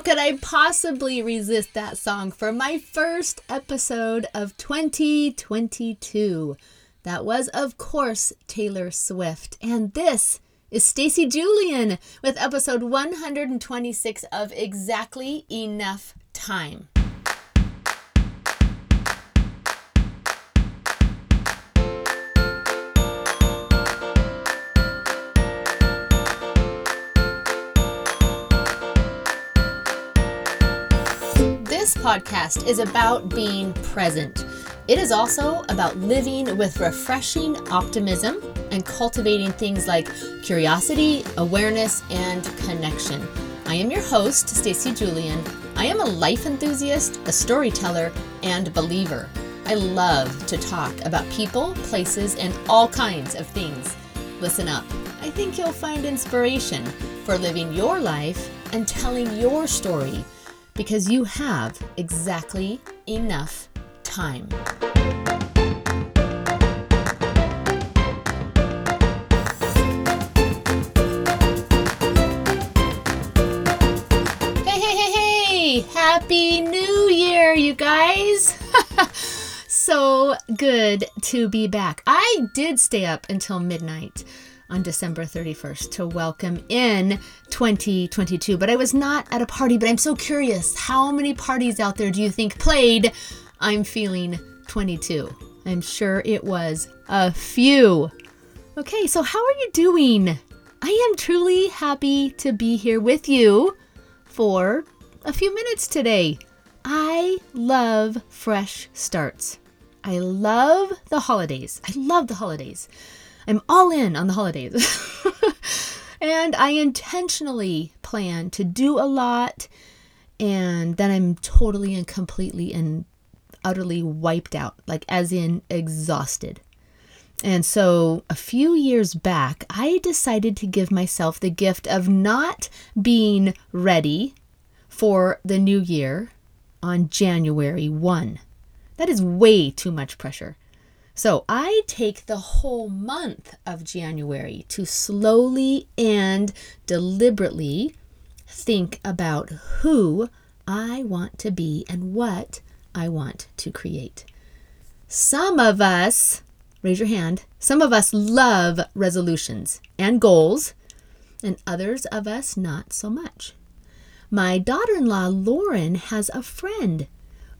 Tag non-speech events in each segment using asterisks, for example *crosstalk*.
How could I possibly resist that song for my first episode of 2022? That was, of course, Taylor Swift. And this is Stacy Julian with episode 126 of Exactly Enough Time. Podcast is about being present. It is also about living with refreshing optimism and cultivating things like curiosity, awareness, and connection. I am your host, Stacy Julian. I am a life enthusiast, a storyteller, and believer. I love to talk about people, places, and all kinds of things. Listen up. I think you'll find inspiration for living your life and telling your story because you have exactly enough time. Hey, hey, hey, hey! Happy New Year, you guys! *laughs* so good to be back. I did stay up until midnight on December 31st to welcome in 2022. But I was not at a party, but I'm so curious how many parties out there do you think played I'm Feeling 22? I'm sure it was a few. Okay, so how are you doing? I am truly happy to be here with you for a few minutes today. I love fresh starts. I love the holidays. I love the holidays. I'm all in on the holidays. *laughs* and I intentionally plan to do a lot and then I'm totally and completely and utterly wiped out, like as in exhausted. And so a few years back, I decided to give myself the gift of not being ready for the new year on January 1. That is way too much pressure. So I take the whole month of January to slowly and deliberately think about who I want to be and what I want to create. Some of us raise your hand. Some of us love resolutions and goals, and others of us not so much. My daughter in law, Lauren, has a friend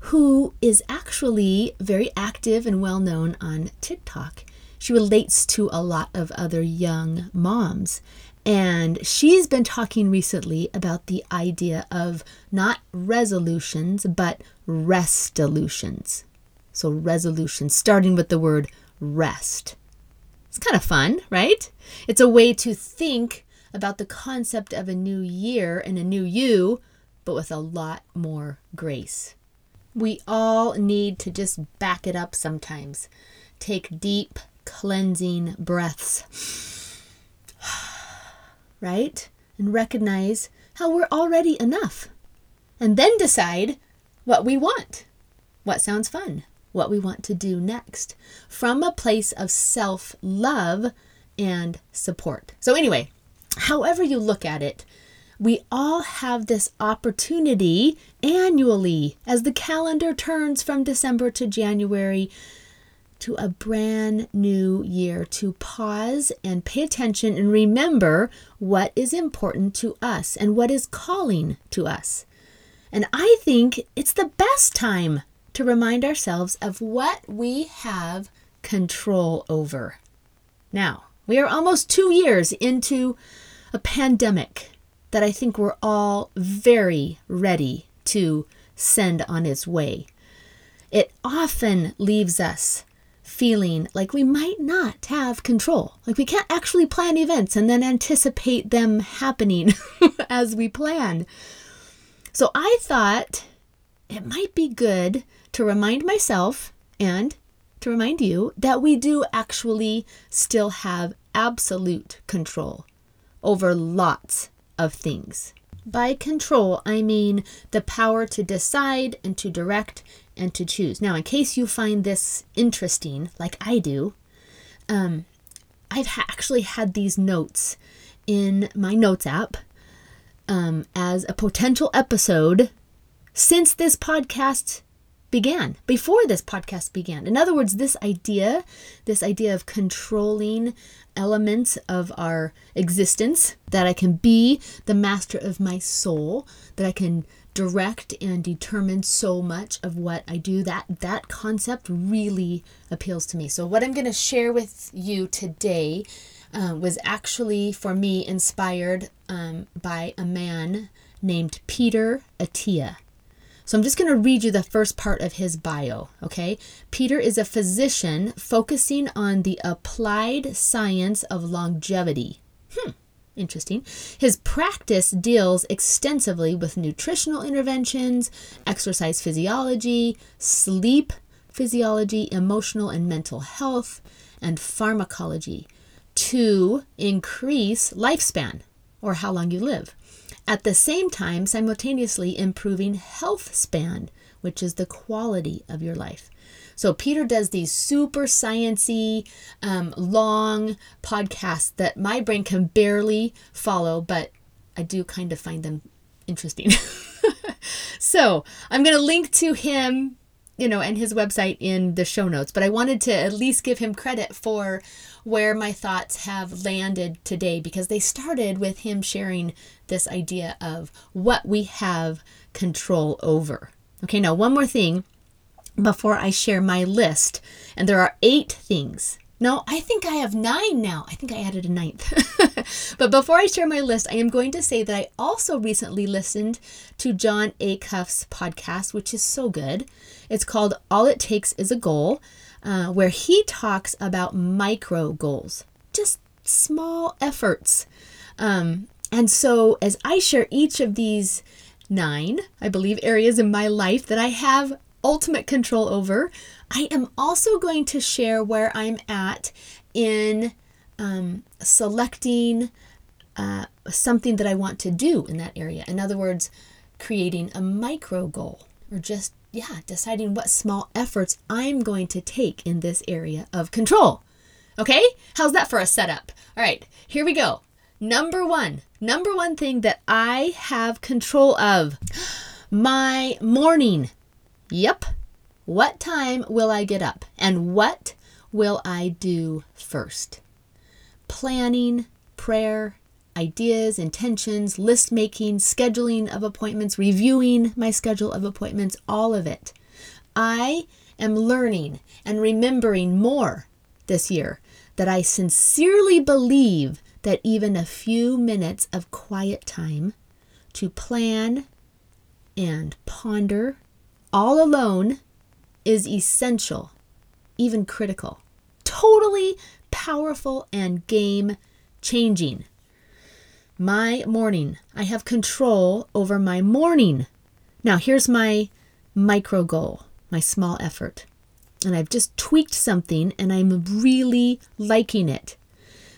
who is actually very active and well known on TikTok. She relates to a lot of other young moms. And she's been talking recently about the idea of not resolutions, but restolutions. So, resolutions, starting with the word rest. It's kind of fun, right? It's a way to think about the concept of a new year and a new you, but with a lot more grace. We all need to just back it up sometimes. Take deep, cleansing breaths, *sighs* right? And recognize how we're already enough. And then decide what we want, what sounds fun, what we want to do next from a place of self love and support. So, anyway, however you look at it, we all have this opportunity annually as the calendar turns from December to January to a brand new year to pause and pay attention and remember what is important to us and what is calling to us. And I think it's the best time to remind ourselves of what we have control over. Now, we are almost two years into a pandemic that I think we're all very ready to send on its way. It often leaves us feeling like we might not have control, like we can't actually plan events and then anticipate them happening *laughs* as we plan. So I thought it might be good to remind myself and to remind you that we do actually still have absolute control over lots of things. By control, I mean the power to decide and to direct and to choose. Now, in case you find this interesting, like I do, um, I've ha- actually had these notes in my notes app um, as a potential episode since this podcast began, before this podcast began. In other words, this idea, this idea of controlling elements of our existence, that I can be the master of my soul, that I can direct and determine so much of what I do, that that concept really appeals to me. So what I'm going to share with you today uh, was actually for me inspired um, by a man named Peter Attia. So I'm just going to read you the first part of his bio, okay? Peter is a physician focusing on the applied science of longevity. Hmm, interesting. His practice deals extensively with nutritional interventions, exercise physiology, sleep physiology, emotional and mental health, and pharmacology to increase lifespan or how long you live at the same time simultaneously improving health span, which is the quality of your life. So Peter does these super sciency, um, long podcasts that my brain can barely follow, but I do kind of find them interesting. *laughs* so I'm going to link to him you know, and his website in the show notes. But I wanted to at least give him credit for where my thoughts have landed today because they started with him sharing this idea of what we have control over. Okay, now one more thing before I share my list. And there are eight things no, I think I have nine now. I think I added a ninth. *laughs* but before I share my list, I am going to say that I also recently listened to Jon Acuff's podcast, which is so good. It's called All It Takes is a Goal, uh, where he talks about micro goals, just small efforts. Um, and so, as I share each of these nine, I believe, areas in my life that I have ultimate control over, I am also going to share where I'm at in um, selecting uh, something that I want to do in that area. In other words, creating a micro goal or just, yeah, deciding what small efforts I'm going to take in this area of control. Okay? How's that for a setup? All right, here we go. Number one, number one thing that I have control of *gasps* my morning. Yep, what time will I get up? And what will I do first? Planning, prayer, ideas, intentions, list making, scheduling of appointments, reviewing my schedule of appointments, all of it. I am learning and remembering more this year that I sincerely believe that even a few minutes of quiet time to plan and ponder all alone is essential, even critical, totally powerful and game changing. My morning, I have control over my morning. Now, here's my micro goal, my small effort. And I've just tweaked something and I'm really liking it.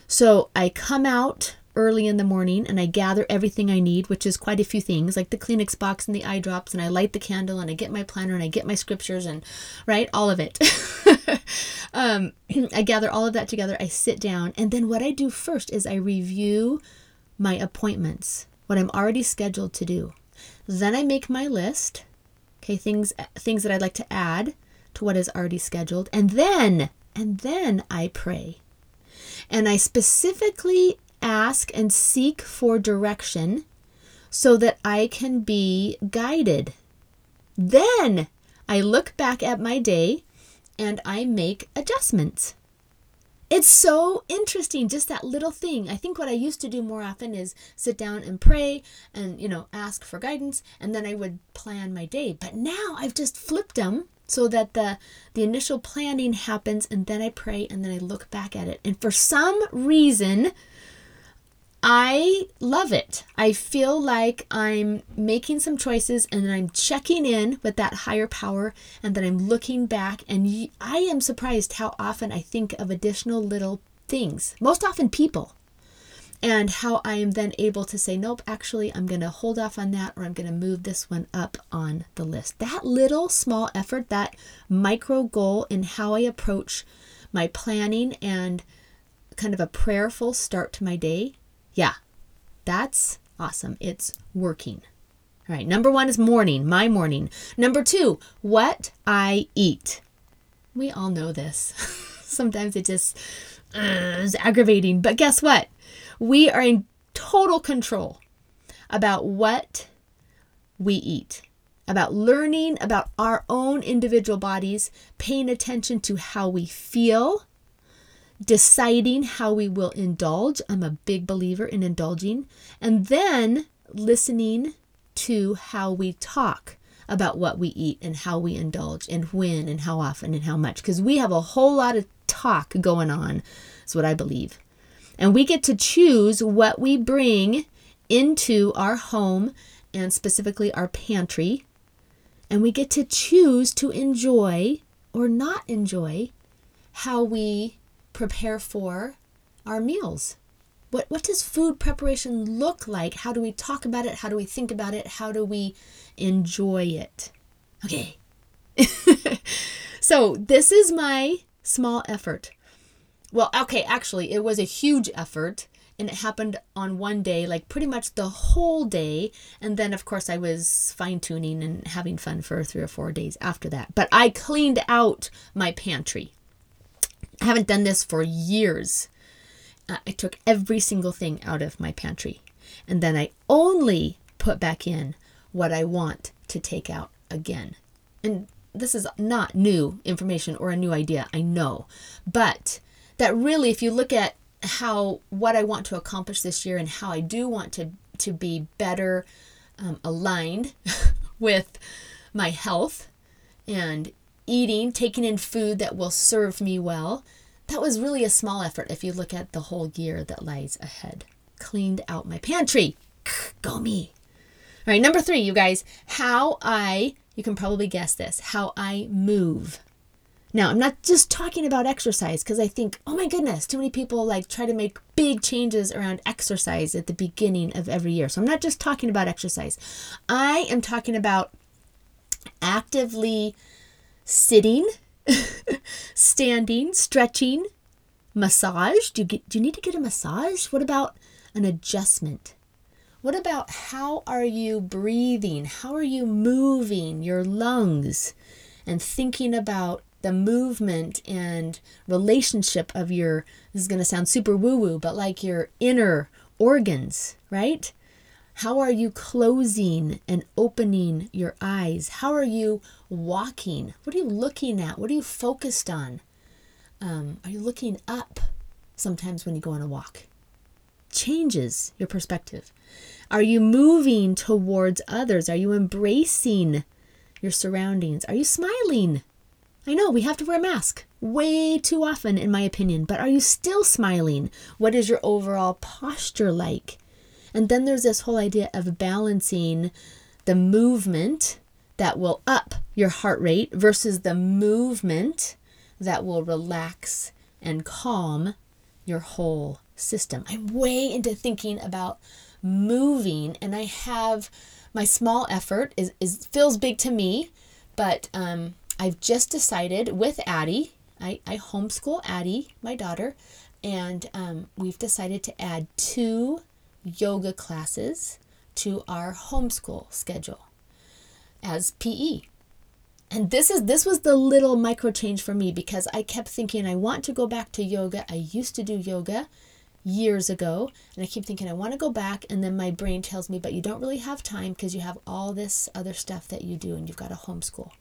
So I come out early in the morning and I gather everything I need, which is quite a few things, like the Kleenex box and the eye drops, and I light the candle and I get my planner and I get my scriptures and right, all of it. *laughs* um, *clears throat* I gather all of that together. I sit down, and then what I do first is I review my appointments, what I'm already scheduled to do. Then I make my list, okay, things things that I'd like to add to what is already scheduled, and then and then I pray. And I specifically ask and seek for direction so that I can be guided. Then I look back at my day and I make adjustments. It's so interesting, just that little thing. I think what I used to do more often is sit down and pray and, you know, ask for guidance, and then I would plan my day. But now I've just flipped them so that the the initial planning happens and then I pray and then I look back at it. And for some reason, I love it. I feel like I'm making some choices and I'm checking in with that higher power and then I'm looking back and I am surprised how often I think of additional little things, most often people, and how I am then able to say, nope, actually, I'm going to hold off on that or I'm going to move this one up on the list. That little small effort, that micro goal in how I approach my planning and kind of a prayerful start to my day yeah, that's Awesome. It's working. All right. Number one is morning, my morning. Number two, what I eat. We all know this. *laughs* Sometimes it just uh, is aggravating. But guess what? We are in total control about what we eat, about learning about our own individual bodies, paying attention to how we feel, deciding how we will indulge. I'm a big believer in indulging, and then listening to how we talk about what we eat and how we indulge and when and how often and how much. Because we have a whole lot of talk going on is what i believe. And we get to choose what we bring into our home and specifically our pantry. And we get to choose to enjoy or not enjoy how we prepare for our meals what what does food preparation look like? How do we talk about it? How do we think about it? How do we enjoy it? Okay. *laughs* so, this is my small effort. Well, okay, actually, it was a huge effort and it happened on one day, like pretty much the whole day. And then, of course, I was fine tuning and having fun for three or four days after that. But I cleaned out my pantry. I haven't done this for years uh, I took every single thing out of my pantry. And then I only put back in what I want to take out again. And this is not new information or a new idea, I know. But that really, if you look at how what I want to accomplish this year and how I do want to, to be better um, aligned *laughs* with my health and eating, taking in food that will serve me well, that was really a small effort if you look at the whole year that lies ahead. Cleaned out my pantry. Go me. All right, number three, you guys, how I, you can probably guess this, how I move. Now, I'm not just talking about exercise because I think, oh my goodness, too many people like try to make big changes around exercise at the beginning of every year. So I'm not just talking about exercise. I am talking about actively sitting *laughs* standing, stretching, massage. Do you get do you need to get a massage? What about an adjustment? What about how are you breathing? How are you moving your lungs? And thinking about the movement and relationship of your this is going to sound super woo woo, but like your inner organs, right? How are you closing and opening your eyes? How are you walking? What are you looking at? What are you focused on? Um, are you looking up sometimes when you go on a walk? Changes your perspective. Are you moving towards others? Are you embracing your surroundings? Are you smiling? I know we have to wear a mask way too often, in my opinion, but are you still smiling? What is your overall posture like? And then there's this whole idea of balancing the movement that will up your heart rate versus the movement that will relax and calm your whole system. I'm way into thinking about moving and I have my small effort is, is feels big to me, but um, I've just decided with Addie, I, I homeschool Addie, my daughter, and um, we've decided to add two yoga classes to our homeschool schedule as PE. And this is this was the little micro change for me because I kept thinking I want to go back to yoga. I used to do yoga years ago and I keep thinking I want to go back and then my brain tells me but you don't really have time because you have all this other stuff that you do and you've got a homeschool.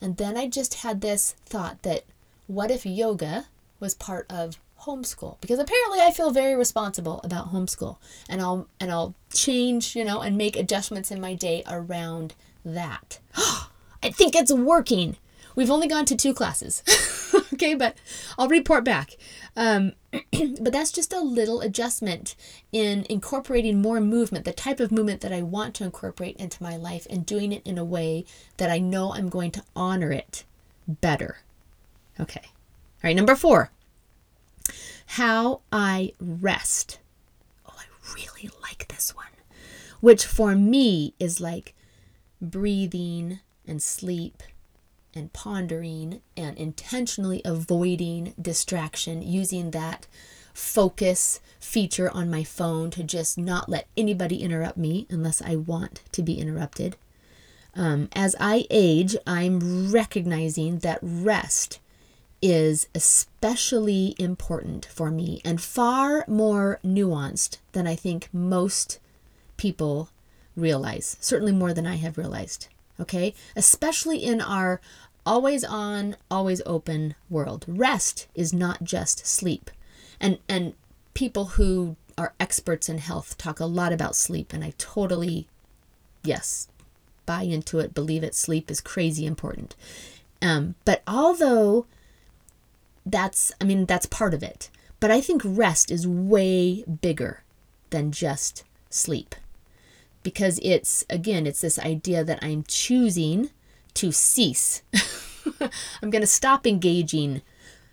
And then I just had this thought that what if yoga was part of homeschool because apparently I feel very responsible about homeschool and I'll and I'll change, you know, and make adjustments in my day around that. *gasps* I think it's working. We've only gone to two classes. *laughs* okay, but I'll report back. Um, *clears throat* but that's just a little adjustment in incorporating more movement, the type of movement that I want to incorporate into my life, and doing it in a way that I know I'm going to honor it better. Okay. All right, number four how I rest. Oh, I really like this one, which for me is like breathing and sleep and pondering and intentionally avoiding distraction, using that focus feature on my phone to just not let anybody interrupt me unless I want to be interrupted. Um, as I age, I'm recognizing that rest is especially important for me and far more nuanced than I think most people realize, certainly more than I have realized. Okay, especially in our always on, always open world. Rest is not just sleep. And and people who are experts in health talk a lot about sleep and I totally yes, buy into it, believe it. Sleep is crazy important. Um, but although that's, I mean, that's part of it, but I think rest is way bigger than just sleep because it's, again, it's this idea that I'm choosing to cease. *laughs* I'm going to stop engaging.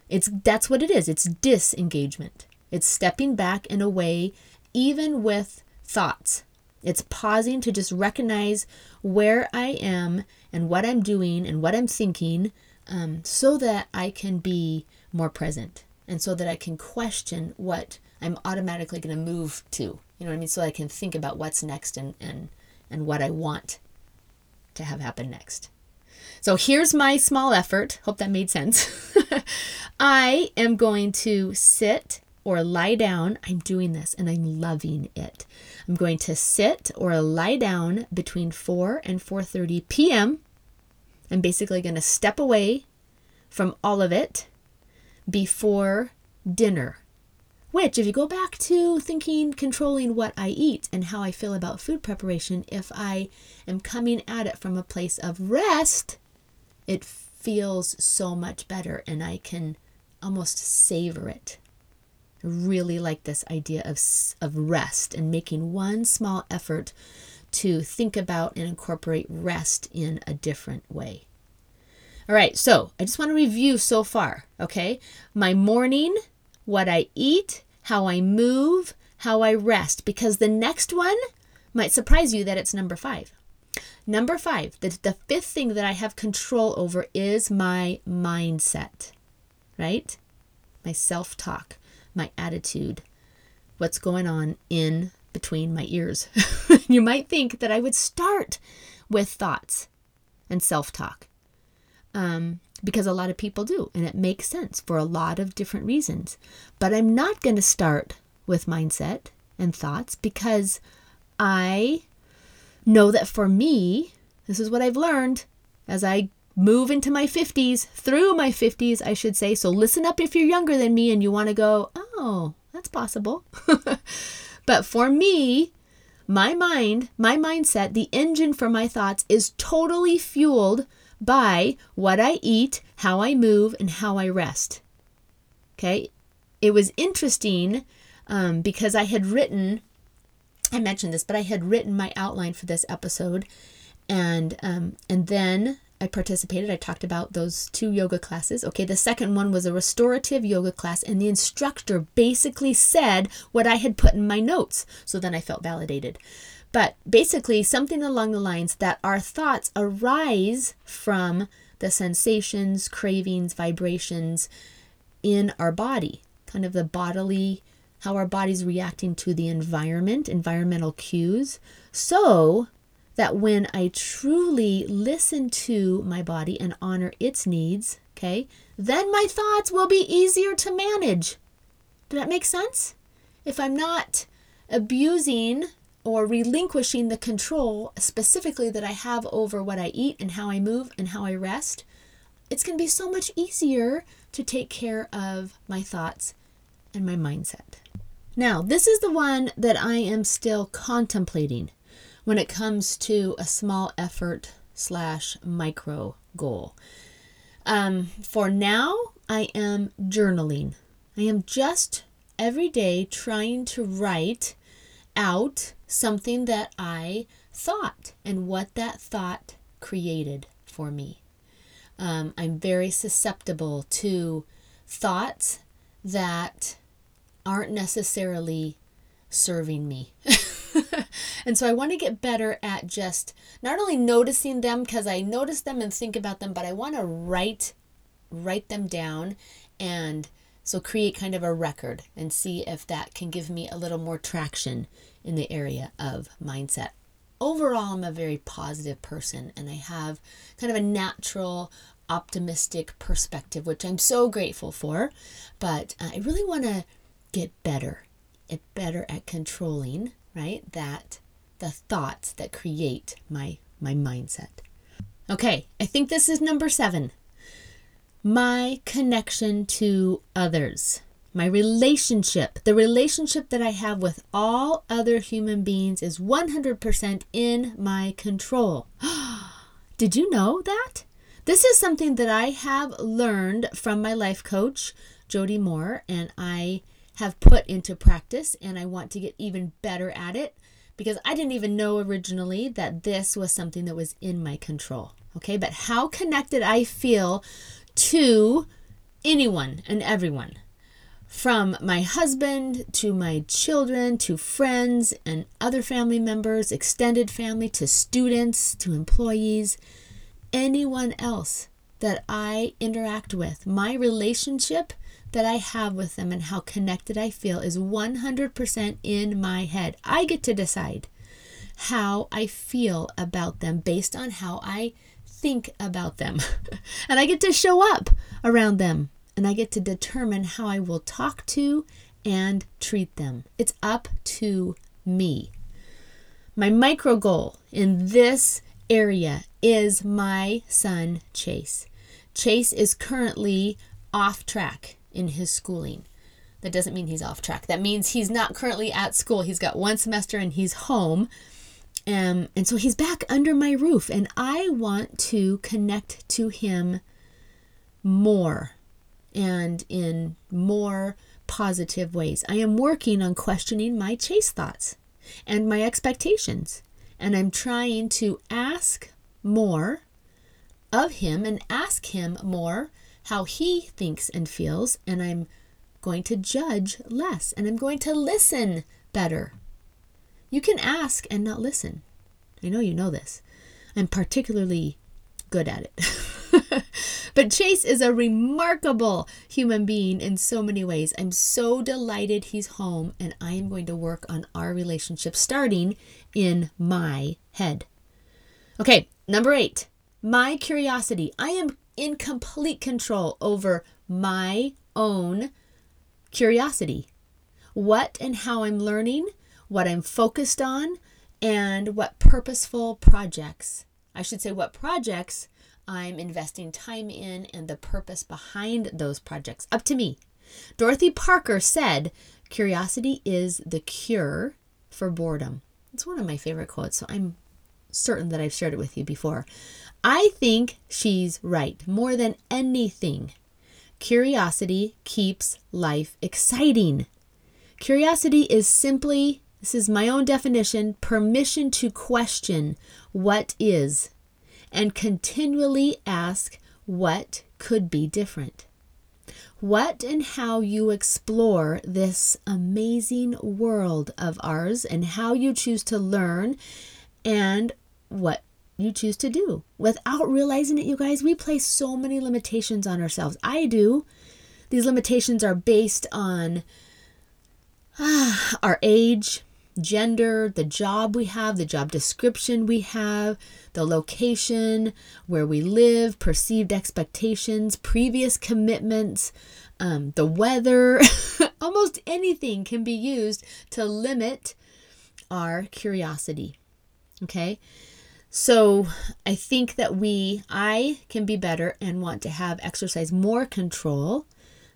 It's that's what it is. It's disengagement. It's stepping back and away even with thoughts. It's pausing to just recognize where I am and what I'm doing and what I'm thinking um, so that I can be more present and so that I can question what I'm automatically going to move to. You know what I mean? So I can think about what's next and, and, and what I want to have happen next. So here's my small effort. Hope that made sense. *laughs* I am going to sit or lie down. I'm doing this and I'm loving it. I'm going to sit or lie down between 4 and 4:30 p.m. I'm basically going to step away from all of it before dinner. Which, if you go back to thinking, controlling what I eat and how I feel about food preparation, if I am coming at it from a place of rest, it feels so much better and I can almost savor it I really like this idea of, of rest and making one small effort to think about and incorporate rest in a different way. All right, so I just want to review so far, okay? My morning, what I eat, how I move, how I rest, because the next one might surprise you that it's number five. Number five, the, the fifth thing that I have control over is my mindset, right? My self talk my attitude, what's going on in between my ears. *laughs* you might think that I would start with thoughts and self talk um, because a lot of people do, and it makes sense for a lot of different reasons. But I'm not going to start with mindset and thoughts because I know that for me, this is what I've learned as I move into my 50s, through my 50s, I should say. So listen up if you're younger than me and you want to go, oh, that's possible. *laughs* but for me, my mind, my mindset, the engine for my thoughts is totally fueled by what I eat, how I move, and how I rest. Okay. It was interesting um, because I had written, I mentioned this, but I had written my outline for this episode. And um, and then I participated. I talked about those two yoga classes. Okay, the second one was a restorative yoga class, and the instructor basically said what I had put in my notes. So then I felt validated. But basically, something along the lines that our thoughts arise from the sensations, cravings, vibrations in our body, kind of the bodily, how our body's reacting to the environment, environmental cues. So, that when I truly listen to my body and honor its needs, okay, then my thoughts will be easier to manage. Does that make sense? If I'm not abusing or relinquishing the control specifically that I have over what I eat and how I move and how I rest, it's going to be so much easier to take care of my thoughts and my mindset. Now, this is the one that I am still contemplating when it comes to a small effort slash micro goal. Um, for now, I am journaling. I am just every day trying to write out something that I thought and what that thought created for me. Um, I'm very susceptible to thoughts that aren't necessarily serving me. *laughs* and so I want to get better at just not only noticing them because I notice them and think about them, but I want to write write them down and So create kind of a record and see if that can give me a little more traction in the area of mindset. Overall, I'm a very positive person and I have kind of a natural optimistic perspective, which I'm so grateful for. But uh, I really want to get better, get better at controlling, right? That the thoughts that create my my mindset. Okay, I think this is number 7. My connection to others. My relationship, the relationship that I have with all other human beings is 100% in my control. *gasps* Did you know that? This is something that I have learned from my life coach, Jody Moore, and I have put into practice, and I want to get even better at it because I didn't even know originally that this was something that was in my control. Okay, but how connected I feel to anyone and everyone from my husband to my children to friends and other family members, extended family to students to employees, anyone else that I interact with. My relationship that I have with them and how connected I feel is 100% in my head. I get to decide how I feel about them based on how I think about them. *laughs* and I get to show up around them and I get to determine how I will talk to and treat them. It's up to me. My micro goal in this area is my son Chase. Chase is currently off track in his schooling. That doesn't mean he's off track. That means he's not currently at school. He's got one semester and he's home. Um, and so he's back under my roof, and I want to connect to him more and in more positive ways. I am working on questioning my chase thoughts and my expectations, and I'm trying to ask more of him and ask him more how he thinks and feels, and I'm going to judge less and I'm going to listen better. You can ask and not listen. I know you know this. I'm particularly good at it. *laughs* but Chase is a remarkable human being in so many ways. I'm so delighted he's home, and I am going to work on our relationship starting in my head. Okay, number eight, my curiosity. I am in complete control over my own curiosity. What and how I'm learning, what I'm focused on, and what purposeful projects, I should say, what projects I'm investing time in and the purpose behind those projects. Up to me. Dorothy Parker said, Curiosity is the cure for boredom. It's one of my favorite quotes, so I'm certain that I've shared it with you before. I think she's right. More than anything, curiosity keeps life exciting. Curiosity is simply, this is my own definition, permission to question what is and continually ask what could be different. What and how you explore this amazing world of ours and how you choose to learn and what you choose to do. Without realizing it, you guys, we place so many limitations on ourselves. I do. These limitations are based on ah, our age, gender, the job we have, the job description we have, the location, where we live, perceived expectations, previous commitments, um, the weather. *laughs* Almost anything can be used to limit our curiosity. Okay. So I think that we, I can be better and want to have exercise more control.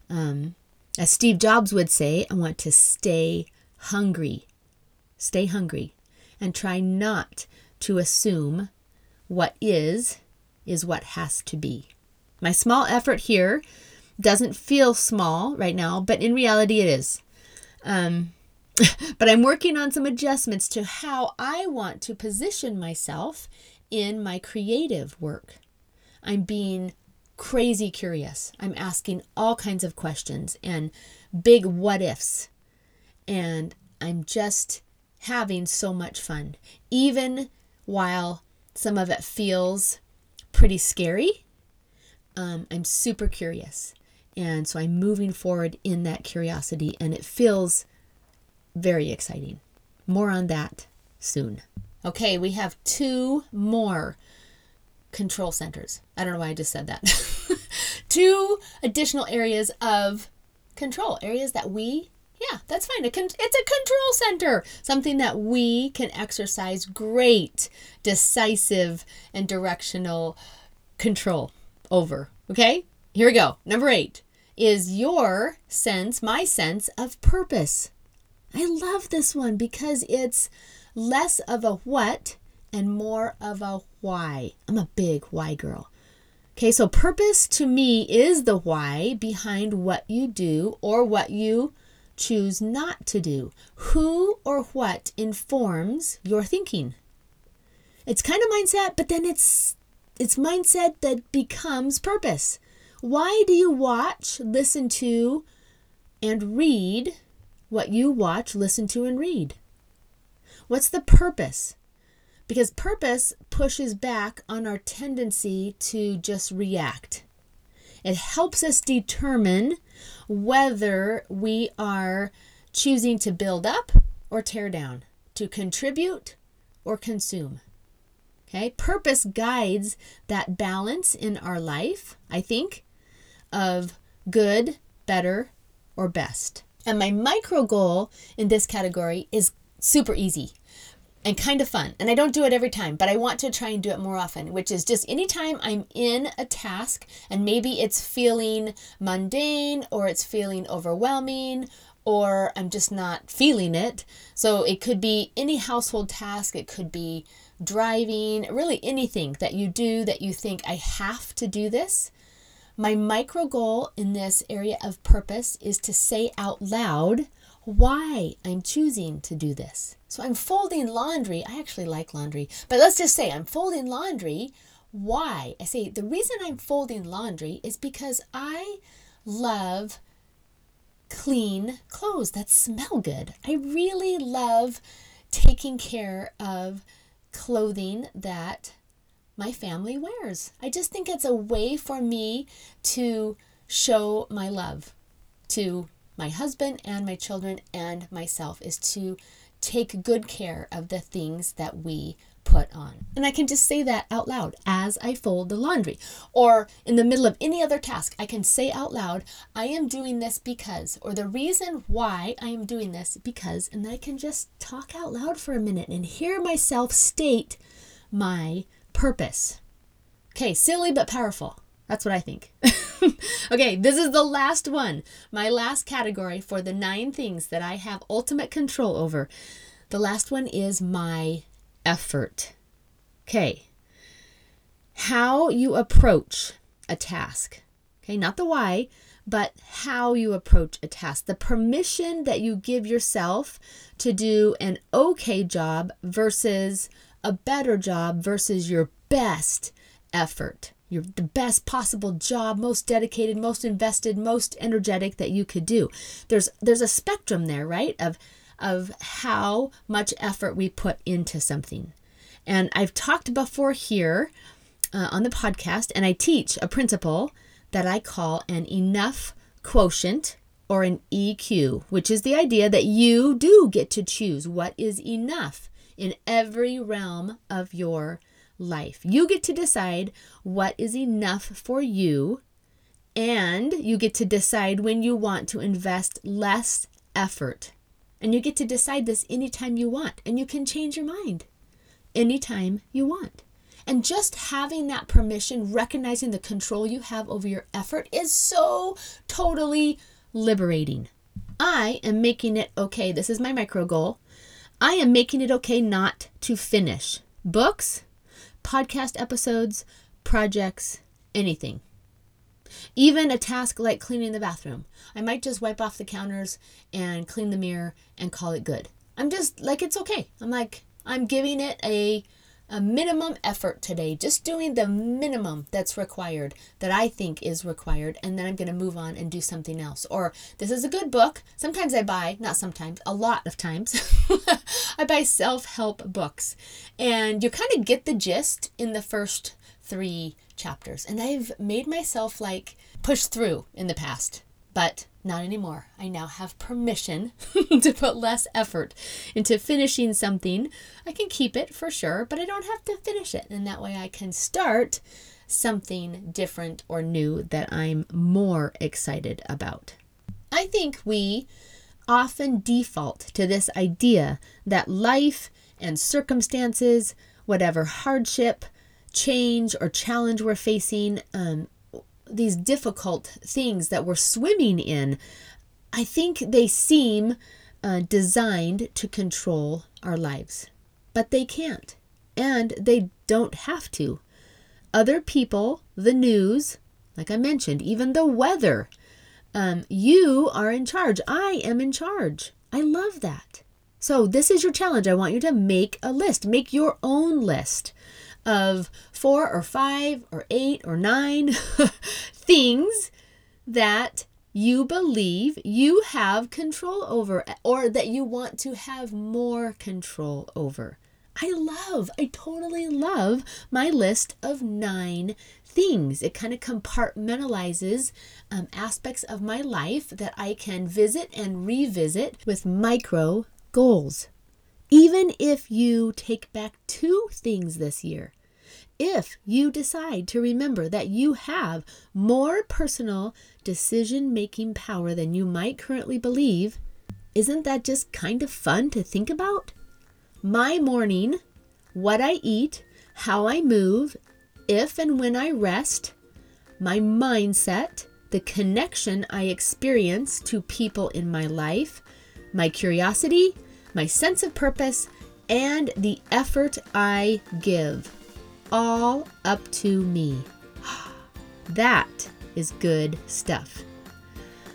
Um, as Steve Jobs would say, I want to stay hungry. Stay hungry and try not to assume what is, is what has to be. My small effort here doesn't feel small right now, but in reality it is. Um, *laughs* but I'm working on some adjustments to how I want to position myself in my creative work. I'm being crazy curious. I'm asking all kinds of questions and big what ifs. And I'm just having so much fun. Even while some of it feels pretty scary, um, I'm super curious. And so I'm moving forward in that curiosity, and it feels very exciting. More on that soon. Okay, we have two more control centers. I don't know why I just said that. *laughs* two additional areas of control, areas that we, yeah, that's fine. It's a control center, something that we can exercise great, decisive, and directional control over. Okay, here we go. Number eight is your sense, my sense of purpose. I love this one because it's less of a what and more of a why. I'm a big why girl. Okay, so purpose to me is the why behind what you do or what you choose not to do. Who or what informs your thinking? It's kind of mindset, but then it's it's mindset that becomes purpose. Why do you watch, listen to, and read what you watch, listen to, and read? What's the purpose? Because purpose pushes back on our tendency to just react. It helps us determine whether we are choosing to build up or tear down, to contribute or consume. Okay, purpose guides that balance in our life, I think, of good, better, or best. And my micro goal in this category is super easy and kind of fun. And I don't do it every time, but I want to try and do it more often, which is just anytime I'm in a task and maybe it's feeling mundane or it's feeling overwhelming or I'm just not feeling it. So it could be any household task, it could be driving, really anything that you do that you think I have to do this. My micro goal in this area of purpose is to say out loud why I'm choosing to do this. So I'm folding laundry. I actually like laundry, but let's just say I'm folding laundry. Why? I say the reason I'm folding laundry is because I love clean clothes that smell good. I really love taking care of clothing that my family wears. I just think it's a way for me to show my love to my husband and my children and myself is to take good care of the things that we put on. And I can just say that out loud as I fold the laundry. Or in the middle of any other task, I can say out loud, I am doing this because, or the reason why I am doing this because, and I can just talk out loud for a minute and hear myself state my purpose. Okay, silly but powerful. That's what I think. *laughs* *laughs* okay, this is the last one. My last category for the nine things that I have ultimate control over. The last one is my effort. Okay. How you approach a task. Okay, not the why, but how you approach a task. The permission that you give yourself to do an okay job versus a better job versus your best effort. Your the best possible job, most dedicated, most invested, most energetic that you could do. There's there's a spectrum there, right? Of of how much effort we put into something. And I've talked before here uh, on the podcast, and I teach a principle that I call an enough quotient or an EQ, which is the idea that you do get to choose what is enough in every realm of your life. You get to decide what is enough for you, and you get to decide when you want to invest less effort. And you get to decide this anytime you want, and you can change your mind anytime you want. And just having that permission, recognizing the control you have over your effort is so totally liberating. I am making it okay. This is my micro goal. I am making it okay not to finish books, podcast episodes, projects, anything. Even a task like cleaning the bathroom. I might just wipe off the counters and clean the mirror and call it good. I'm just like, it's okay. I'm like, I'm giving it a a minimum effort today, just doing the minimum that's required, that I think is required, and then I'm going to move on and do something else. Or this is a good book. Sometimes I buy, not sometimes, a lot of times, *laughs* I buy self help books. And you kind of get the gist in the first three chapters. And I've made myself like push through in the past, but not anymore. I now have permission *laughs* to put less effort into finishing something. I can keep it for sure, but I don't have to finish it. And that way I can start something different or new that I'm more excited about. I think we often default to this idea that life and circumstances, whatever hardship, change, or challenge we're facing, um, these difficult things that we're swimming in, I think they seem uh, designed to control our lives. But they can't, and they don't have to. Other people, the news, like I mentioned, even the weather, um, you are in charge. I am in charge. I love that. So, this is your challenge. I want you to make a list, make your own list of four or five or eight or nine *laughs* things that you believe you have control over or that you want to have more control over. I love, I totally love my list of nine things. It kind of compartmentalizes um, aspects of my life that I can visit and revisit with micro goals. Even if you take back two things this year, if you decide to remember that you have more personal decision making power than you might currently believe, isn't that just kind of fun to think about? My morning, what I eat, how I move, if and when I rest, my mindset, the connection I experience to people in my life, my curiosity, my sense of purpose, and the effort I give all up to me. *gasps* That is good stuff.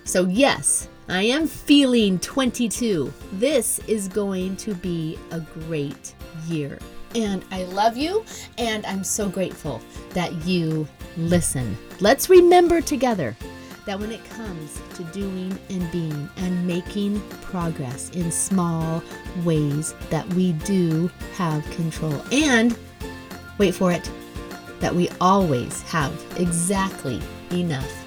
So, yes, I am feeling 22. This is going to be a great year. And I love you, and I'm so grateful that you listen. Let's remember together that when it comes to doing and being and making progress in small ways that we do have control and wait for it, that we always have exactly enough